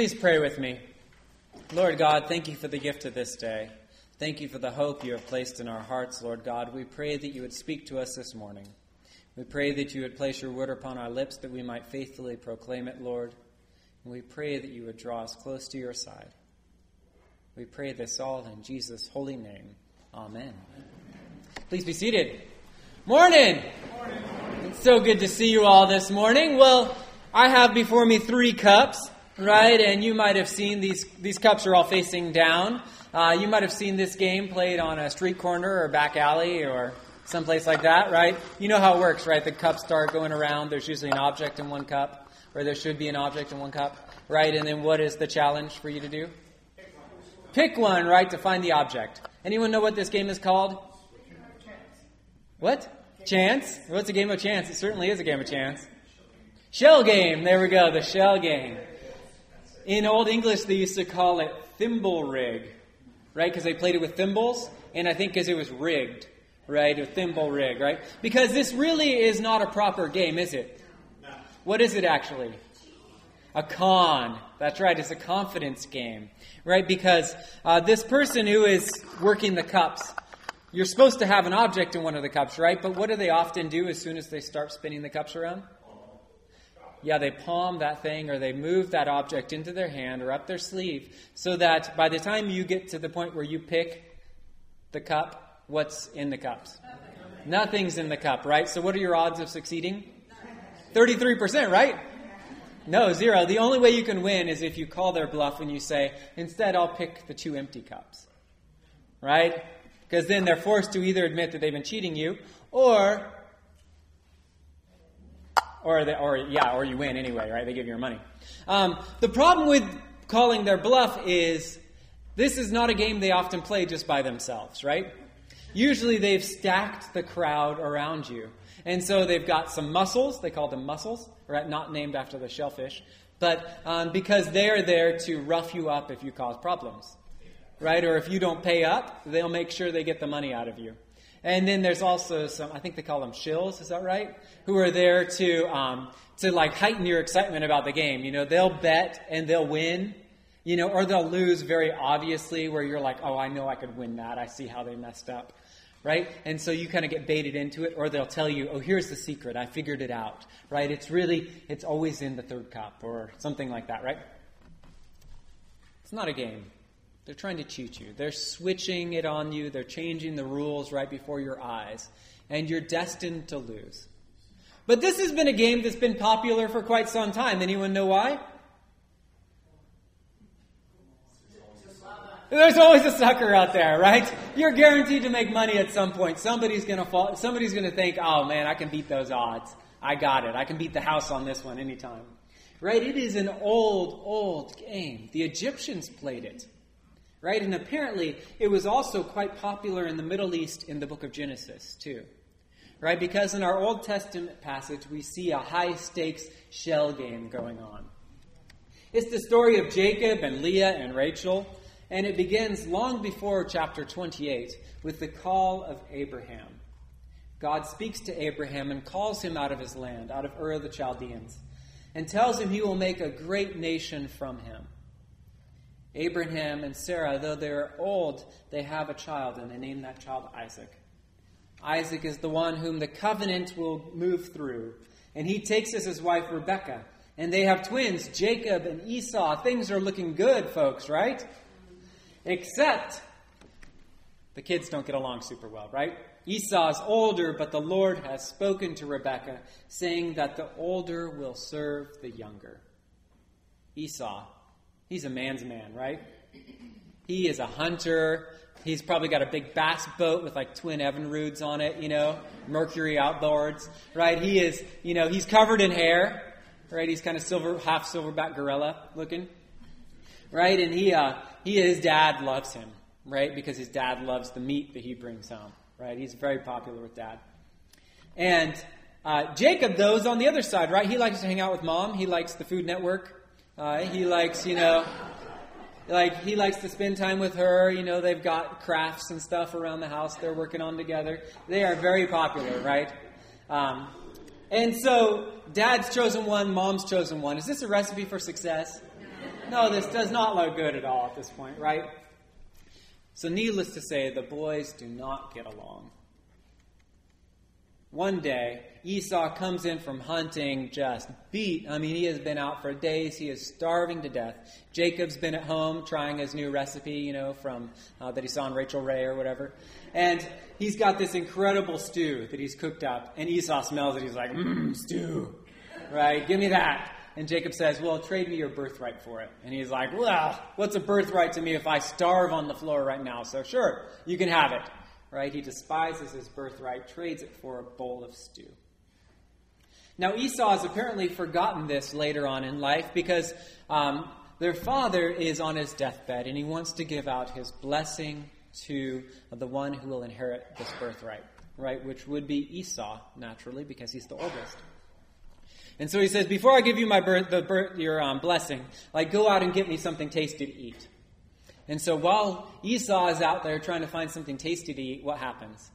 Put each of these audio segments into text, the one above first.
Please pray with me. Lord God, thank you for the gift of this day. Thank you for the hope you have placed in our hearts, Lord God. We pray that you would speak to us this morning. We pray that you would place your word upon our lips that we might faithfully proclaim it, Lord. And we pray that you would draw us close to your side. We pray this all in Jesus' holy name. Amen. Please be seated. Morning. Morning. It's so good to see you all this morning. Well, I have before me three cups, right? And you might have seen these, these cups are all facing down. Uh, you might have seen this game played on a street corner or back alley or someplace like that, right? You know how it works, right? The cups start going around. There's usually an object in one cup, or there should be an object in one cup, right? And then what is the challenge for you to do? Pick one, right, to find the object. Anyone know what this game is called? What? Chance? What's a game of chance? It certainly is a game of chance. Shell game. There we go. The shell game. In Old English, they used to call it thimble rig, right? Because they played it with thimbles, and I think because it was rigged, right? A thimble rig, right? Because this really is not a proper game, is it? What is it actually? A con. That's right. It's a confidence game, right? Because uh, this person who is working the cups, you're supposed to have an object in one of the cups, right? But what do they often do as soon as they start spinning the cups around? Yeah, they palm that thing or they move that object into their hand or up their sleeve so that by the time you get to the point where you pick the cup, what's in the cups? Nothing's in the cup, right? So what are your odds of succeeding? 33%, right? No, zero. The only way you can win is if you call their bluff and you say, instead, I'll pick the two empty cups. Right? Because then they're forced to either admit that they've been cheating you or or, the, or yeah, or you win anyway, right? They give you your money. Um, the problem with calling their bluff is this is not a game they often play just by themselves, right? Usually they've stacked the crowd around you. And so they've got some muscles, they call them muscles, right? Not named after the shellfish, but um, because they're there to rough you up if you cause problems, right? Or if you don't pay up, they'll make sure they get the money out of you. And then there's also some, I think they call them shills, is that right? Who are there to, um, to like heighten your excitement about the game. You know, they'll bet and they'll win, you know, or they'll lose very obviously where you're like, oh, I know I could win that. I see how they messed up. Right? And so you kind of get baited into it, or they'll tell you, oh, here's the secret. I figured it out. Right? It's really, it's always in the third cup or something like that, right? It's not a game. They're trying to cheat you. They're switching it on you. They're changing the rules right before your eyes. And you're destined to lose. But this has been a game that's been popular for quite some time. Anyone know why? There's always a sucker out there, right? You're guaranteed to make money at some point. Somebody's gonna fall, somebody's gonna think, oh man, I can beat those odds. I got it. I can beat the house on this one anytime. Right? It is an old, old game. The Egyptians played it. Right? And apparently, it was also quite popular in the Middle East in the book of Genesis, too. Right? Because in our Old Testament passage, we see a high stakes shell game going on. It's the story of Jacob and Leah and Rachel, and it begins long before chapter 28 with the call of Abraham. God speaks to Abraham and calls him out of his land, out of Ur of the Chaldeans, and tells him he will make a great nation from him. Abraham and Sarah, though they're old, they have a child, and they name that child Isaac. Isaac is the one whom the covenant will move through. And he takes as his wife Rebekah. And they have twins, Jacob and Esau. Things are looking good, folks, right? Except the kids don't get along super well, right? Esau's older, but the Lord has spoken to Rebekah, saying that the older will serve the younger. Esau He's a man's man, right? He is a hunter. He's probably got a big bass boat with like twin Evinrudes on it, you know, Mercury outboards, right? He is, you know, he's covered in hair, right? He's kind of silver, half silverback gorilla looking, right? And he, uh, he, his dad loves him, right? Because his dad loves the meat that he brings home, right? He's very popular with dad. And uh, Jacob, though, is on the other side, right? He likes to hang out with mom. He likes the Food Network. Uh, he likes, you know, like he likes to spend time with her. You know, they've got crafts and stuff around the house they're working on together. They are very popular, right? Um, and so, dad's chosen one, mom's chosen one. Is this a recipe for success? no, this does not look good at all at this point, right? So, needless to say, the boys do not get along. One day, Esau comes in from hunting just beat. I mean, he has been out for days. He is starving to death. Jacob's been at home trying his new recipe, you know, from uh, that he saw on Rachael Ray or whatever. And he's got this incredible stew that he's cooked up. And Esau smells it. He's like, mmm, stew. Right? Give me that. And Jacob says, Well, trade me your birthright for it. And he's like, Well, what's a birthright to me if I starve on the floor right now? So, sure, you can have it. Right? He despises his birthright, trades it for a bowl of stew. Now, Esau has apparently forgotten this later on in life because um, their father is on his deathbed and he wants to give out his blessing to the one who will inherit this birthright, right? Which would be Esau, naturally, because he's the oldest. And so he says, before I give you my birth, birth, your um, blessing, like go out and get me something tasty to eat. And so while Esau is out there trying to find something tasty to eat, what happens?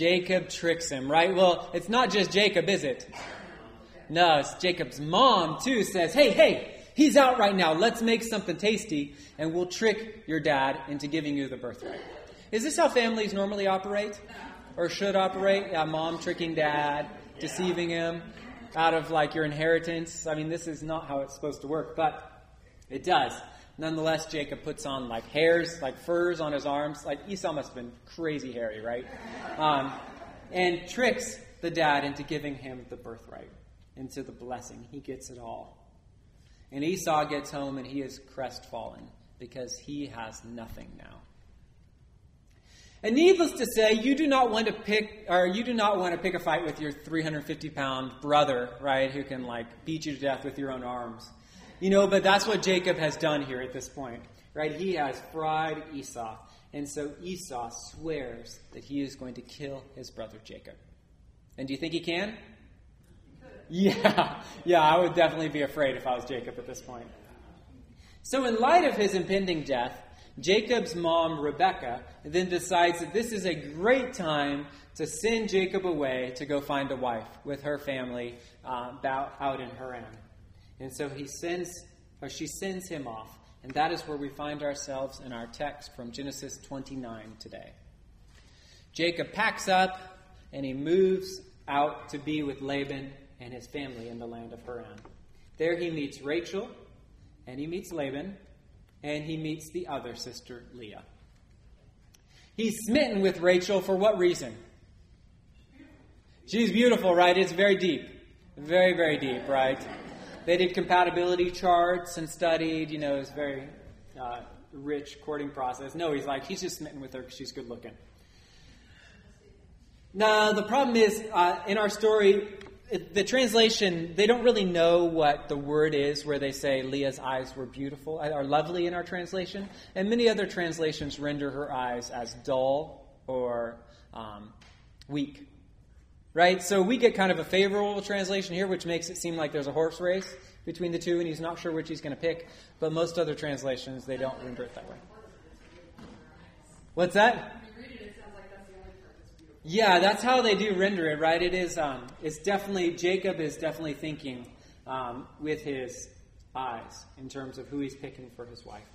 Jacob tricks him, right? Well, it's not just Jacob, is it? No, it's Jacob's mom too says, hey, hey, he's out right now. Let's make something tasty and we'll trick your dad into giving you the birthright. Is this how families normally operate? or should operate. Yeah, mom tricking dad, deceiving him out of like your inheritance. I mean, this is not how it's supposed to work, but it does. Nonetheless, Jacob puts on like hairs, like furs on his arms. Like Esau must have been crazy hairy, right? Um, and tricks the dad into giving him the birthright, into the blessing. He gets it all. And Esau gets home and he is crestfallen because he has nothing now. And needless to say, you do not want to pick, or you do not want to pick a fight with your 350 pound brother, right, who can like beat you to death with your own arms. You know, but that's what Jacob has done here at this point, right? He has fried Esau. And so Esau swears that he is going to kill his brother Jacob. And do you think he can? Yeah, yeah, I would definitely be afraid if I was Jacob at this point. So, in light of his impending death, Jacob's mom, Rebekah, then decides that this is a great time to send Jacob away to go find a wife with her family uh, out in Haran. And so he sends, or she sends him off. And that is where we find ourselves in our text from Genesis 29 today. Jacob packs up and he moves out to be with Laban and his family in the land of Haran. There he meets Rachel and he meets Laban and he meets the other sister, Leah. He's smitten with Rachel for what reason? She's beautiful, right? It's very deep. Very, very deep, right? They did compatibility charts and studied, you know, it's very uh, rich courting process. No, he's like, he's just smitten with her because she's good looking. Now, the problem is, uh, in our story, the translation, they don't really know what the word is where they say Leah's eyes were beautiful, are lovely in our translation. And many other translations render her eyes as dull or um, weak. Right? So we get kind of a favorable translation here, which makes it seem like there's a horse race between the two and he's not sure which he's going to pick. But most other translations, they don't render it that way. What's that? Yeah, that's how they do render it, right? It is. Um, it's definitely Jacob is definitely thinking um, with his eyes in terms of who he's picking for his wife.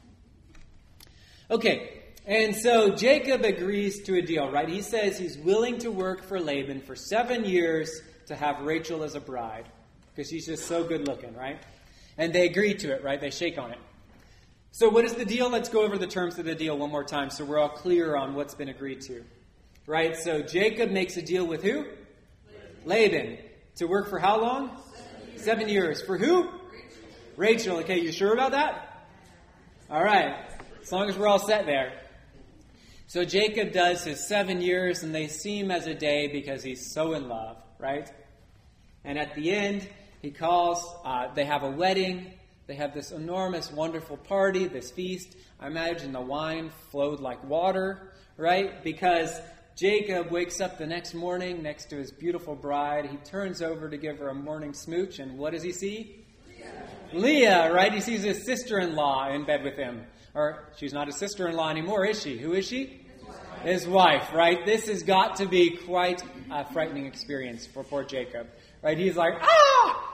Okay, and so Jacob agrees to a deal, right? He says he's willing to work for Laban for seven years to have Rachel as a bride because she's just so good looking, right? And they agree to it, right? They shake on it. So, what is the deal? Let's go over the terms of the deal one more time so we're all clear on what's been agreed to. Right? So Jacob makes a deal with who? Laban. Laban. To work for how long? Seven years. Seven years. For who? Rachel. Rachel. Okay, you sure about that? All right. As long as we're all set there. So Jacob does his seven years, and they seem as a day because he's so in love, right? And at the end, he calls, uh, they have a wedding. They have this enormous, wonderful party, this feast. I imagine the wine flowed like water, right? Because Jacob wakes up the next morning next to his beautiful bride. He turns over to give her a morning smooch, and what does he see? Leah, Leah right? He sees his sister in law in bed with him. Or she's not his sister in law anymore, is she? Who is she? His wife. his wife, right? This has got to be quite a frightening experience for poor Jacob, right? He's like, ah!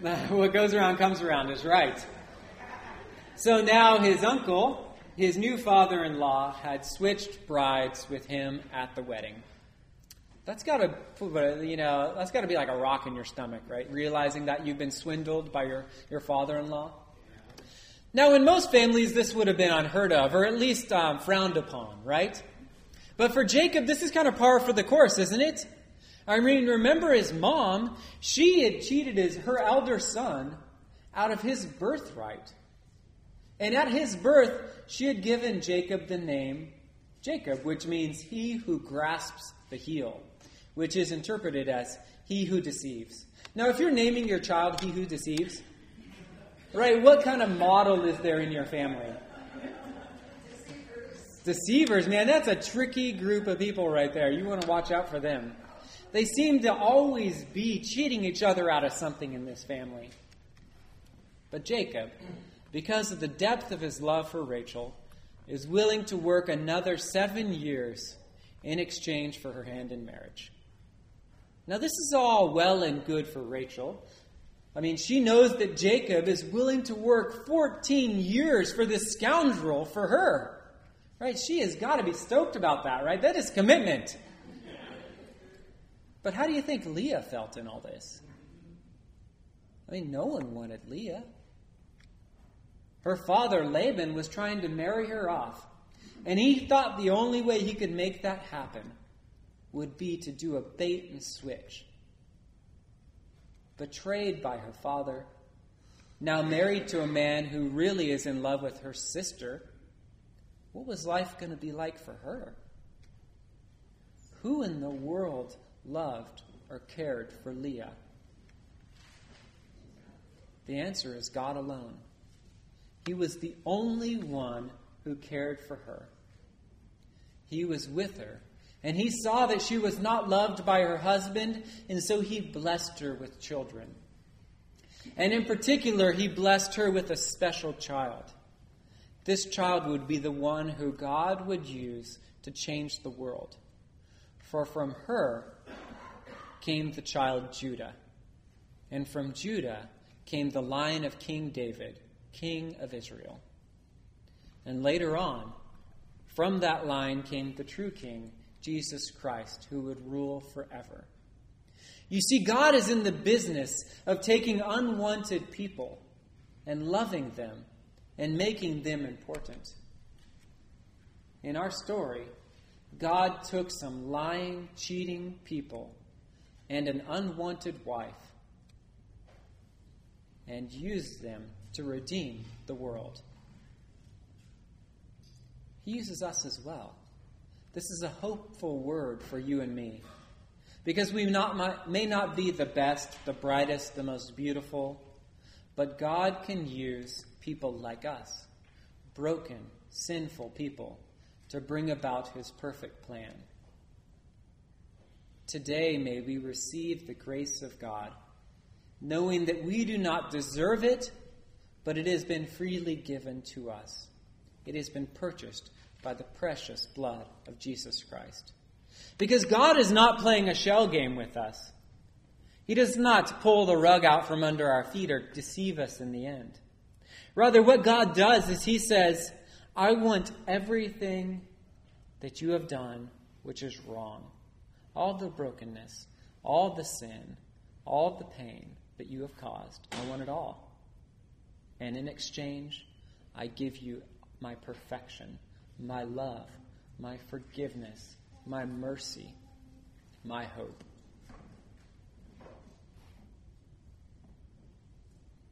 what goes around comes around is right. So now his uncle, his new father in law, had switched brides with him at the wedding. That's got to, you know, that's got to be like a rock in your stomach, right? Realizing that you've been swindled by your, your father in law. Now, in most families, this would have been unheard of, or at least um, frowned upon, right? But for Jacob, this is kind of par for the course, isn't it? I mean, remember his mom, she had cheated his, her elder son out of his birthright. And at his birth, she had given Jacob the name Jacob, which means he who grasps the heel, which is interpreted as he who deceives. Now, if you're naming your child he who deceives, right, what kind of model is there in your family? Deceivers. Deceivers, man, that's a tricky group of people right there. You want to watch out for them. They seem to always be cheating each other out of something in this family. But Jacob, because of the depth of his love for Rachel, is willing to work another seven years in exchange for her hand in marriage. Now, this is all well and good for Rachel. I mean, she knows that Jacob is willing to work 14 years for this scoundrel for her. Right? She has got to be stoked about that, right? That is commitment. But how do you think Leah felt in all this? I mean, no one wanted Leah. Her father, Laban, was trying to marry her off, and he thought the only way he could make that happen would be to do a bait and switch. Betrayed by her father, now married to a man who really is in love with her sister, what was life going to be like for her? Who in the world loved or cared for Leah? The answer is God alone. He was the only one who cared for her. He was with her, and he saw that she was not loved by her husband, and so he blessed her with children. And in particular, he blessed her with a special child. This child would be the one who God would use to change the world. For from her came the child Judah. And from Judah came the line of King David, king of Israel. And later on, from that line came the true king, Jesus Christ, who would rule forever. You see, God is in the business of taking unwanted people and loving them and making them important. In our story, God took some lying, cheating people and an unwanted wife and used them to redeem the world. He uses us as well. This is a hopeful word for you and me. Because we not, may not be the best, the brightest, the most beautiful, but God can use people like us, broken, sinful people, to bring about his perfect plan. Today, may we receive the grace of God, knowing that we do not deserve it, but it has been freely given to us. It has been purchased by the precious blood of Jesus Christ. Because God is not playing a shell game with us. He does not pull the rug out from under our feet or deceive us in the end. Rather, what God does is He says, I want everything that you have done which is wrong all the brokenness, all the sin, all the pain that you have caused. I want it all. And in exchange, I give you my perfection, my love, my forgiveness, my mercy, my hope.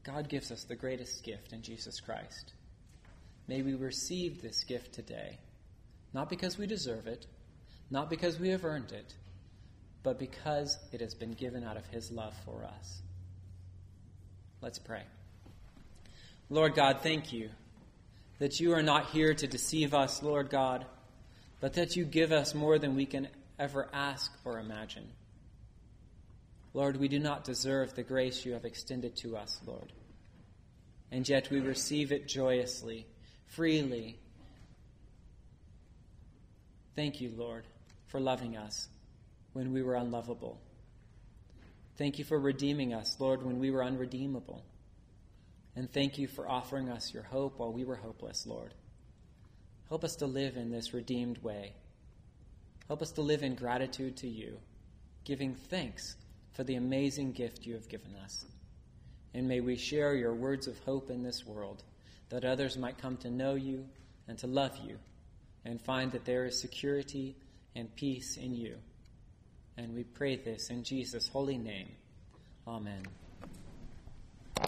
God gives us the greatest gift in Jesus Christ. May we receive this gift today, not because we deserve it, not because we have earned it, but because it has been given out of His love for us. Let's pray. Lord God, thank you that you are not here to deceive us, Lord God, but that you give us more than we can ever ask or imagine. Lord, we do not deserve the grace you have extended to us, Lord. And yet we receive it joyously, freely. Thank you, Lord, for loving us when we were unlovable. Thank you for redeeming us, Lord, when we were unredeemable. And thank you for offering us your hope while we were hopeless, Lord. Help us to live in this redeemed way. Help us to live in gratitude to you, giving thanks for the amazing gift you have given us. And may we share your words of hope in this world, that others might come to know you and to love you, and find that there is security and peace in you. And we pray this in Jesus' holy name. Amen.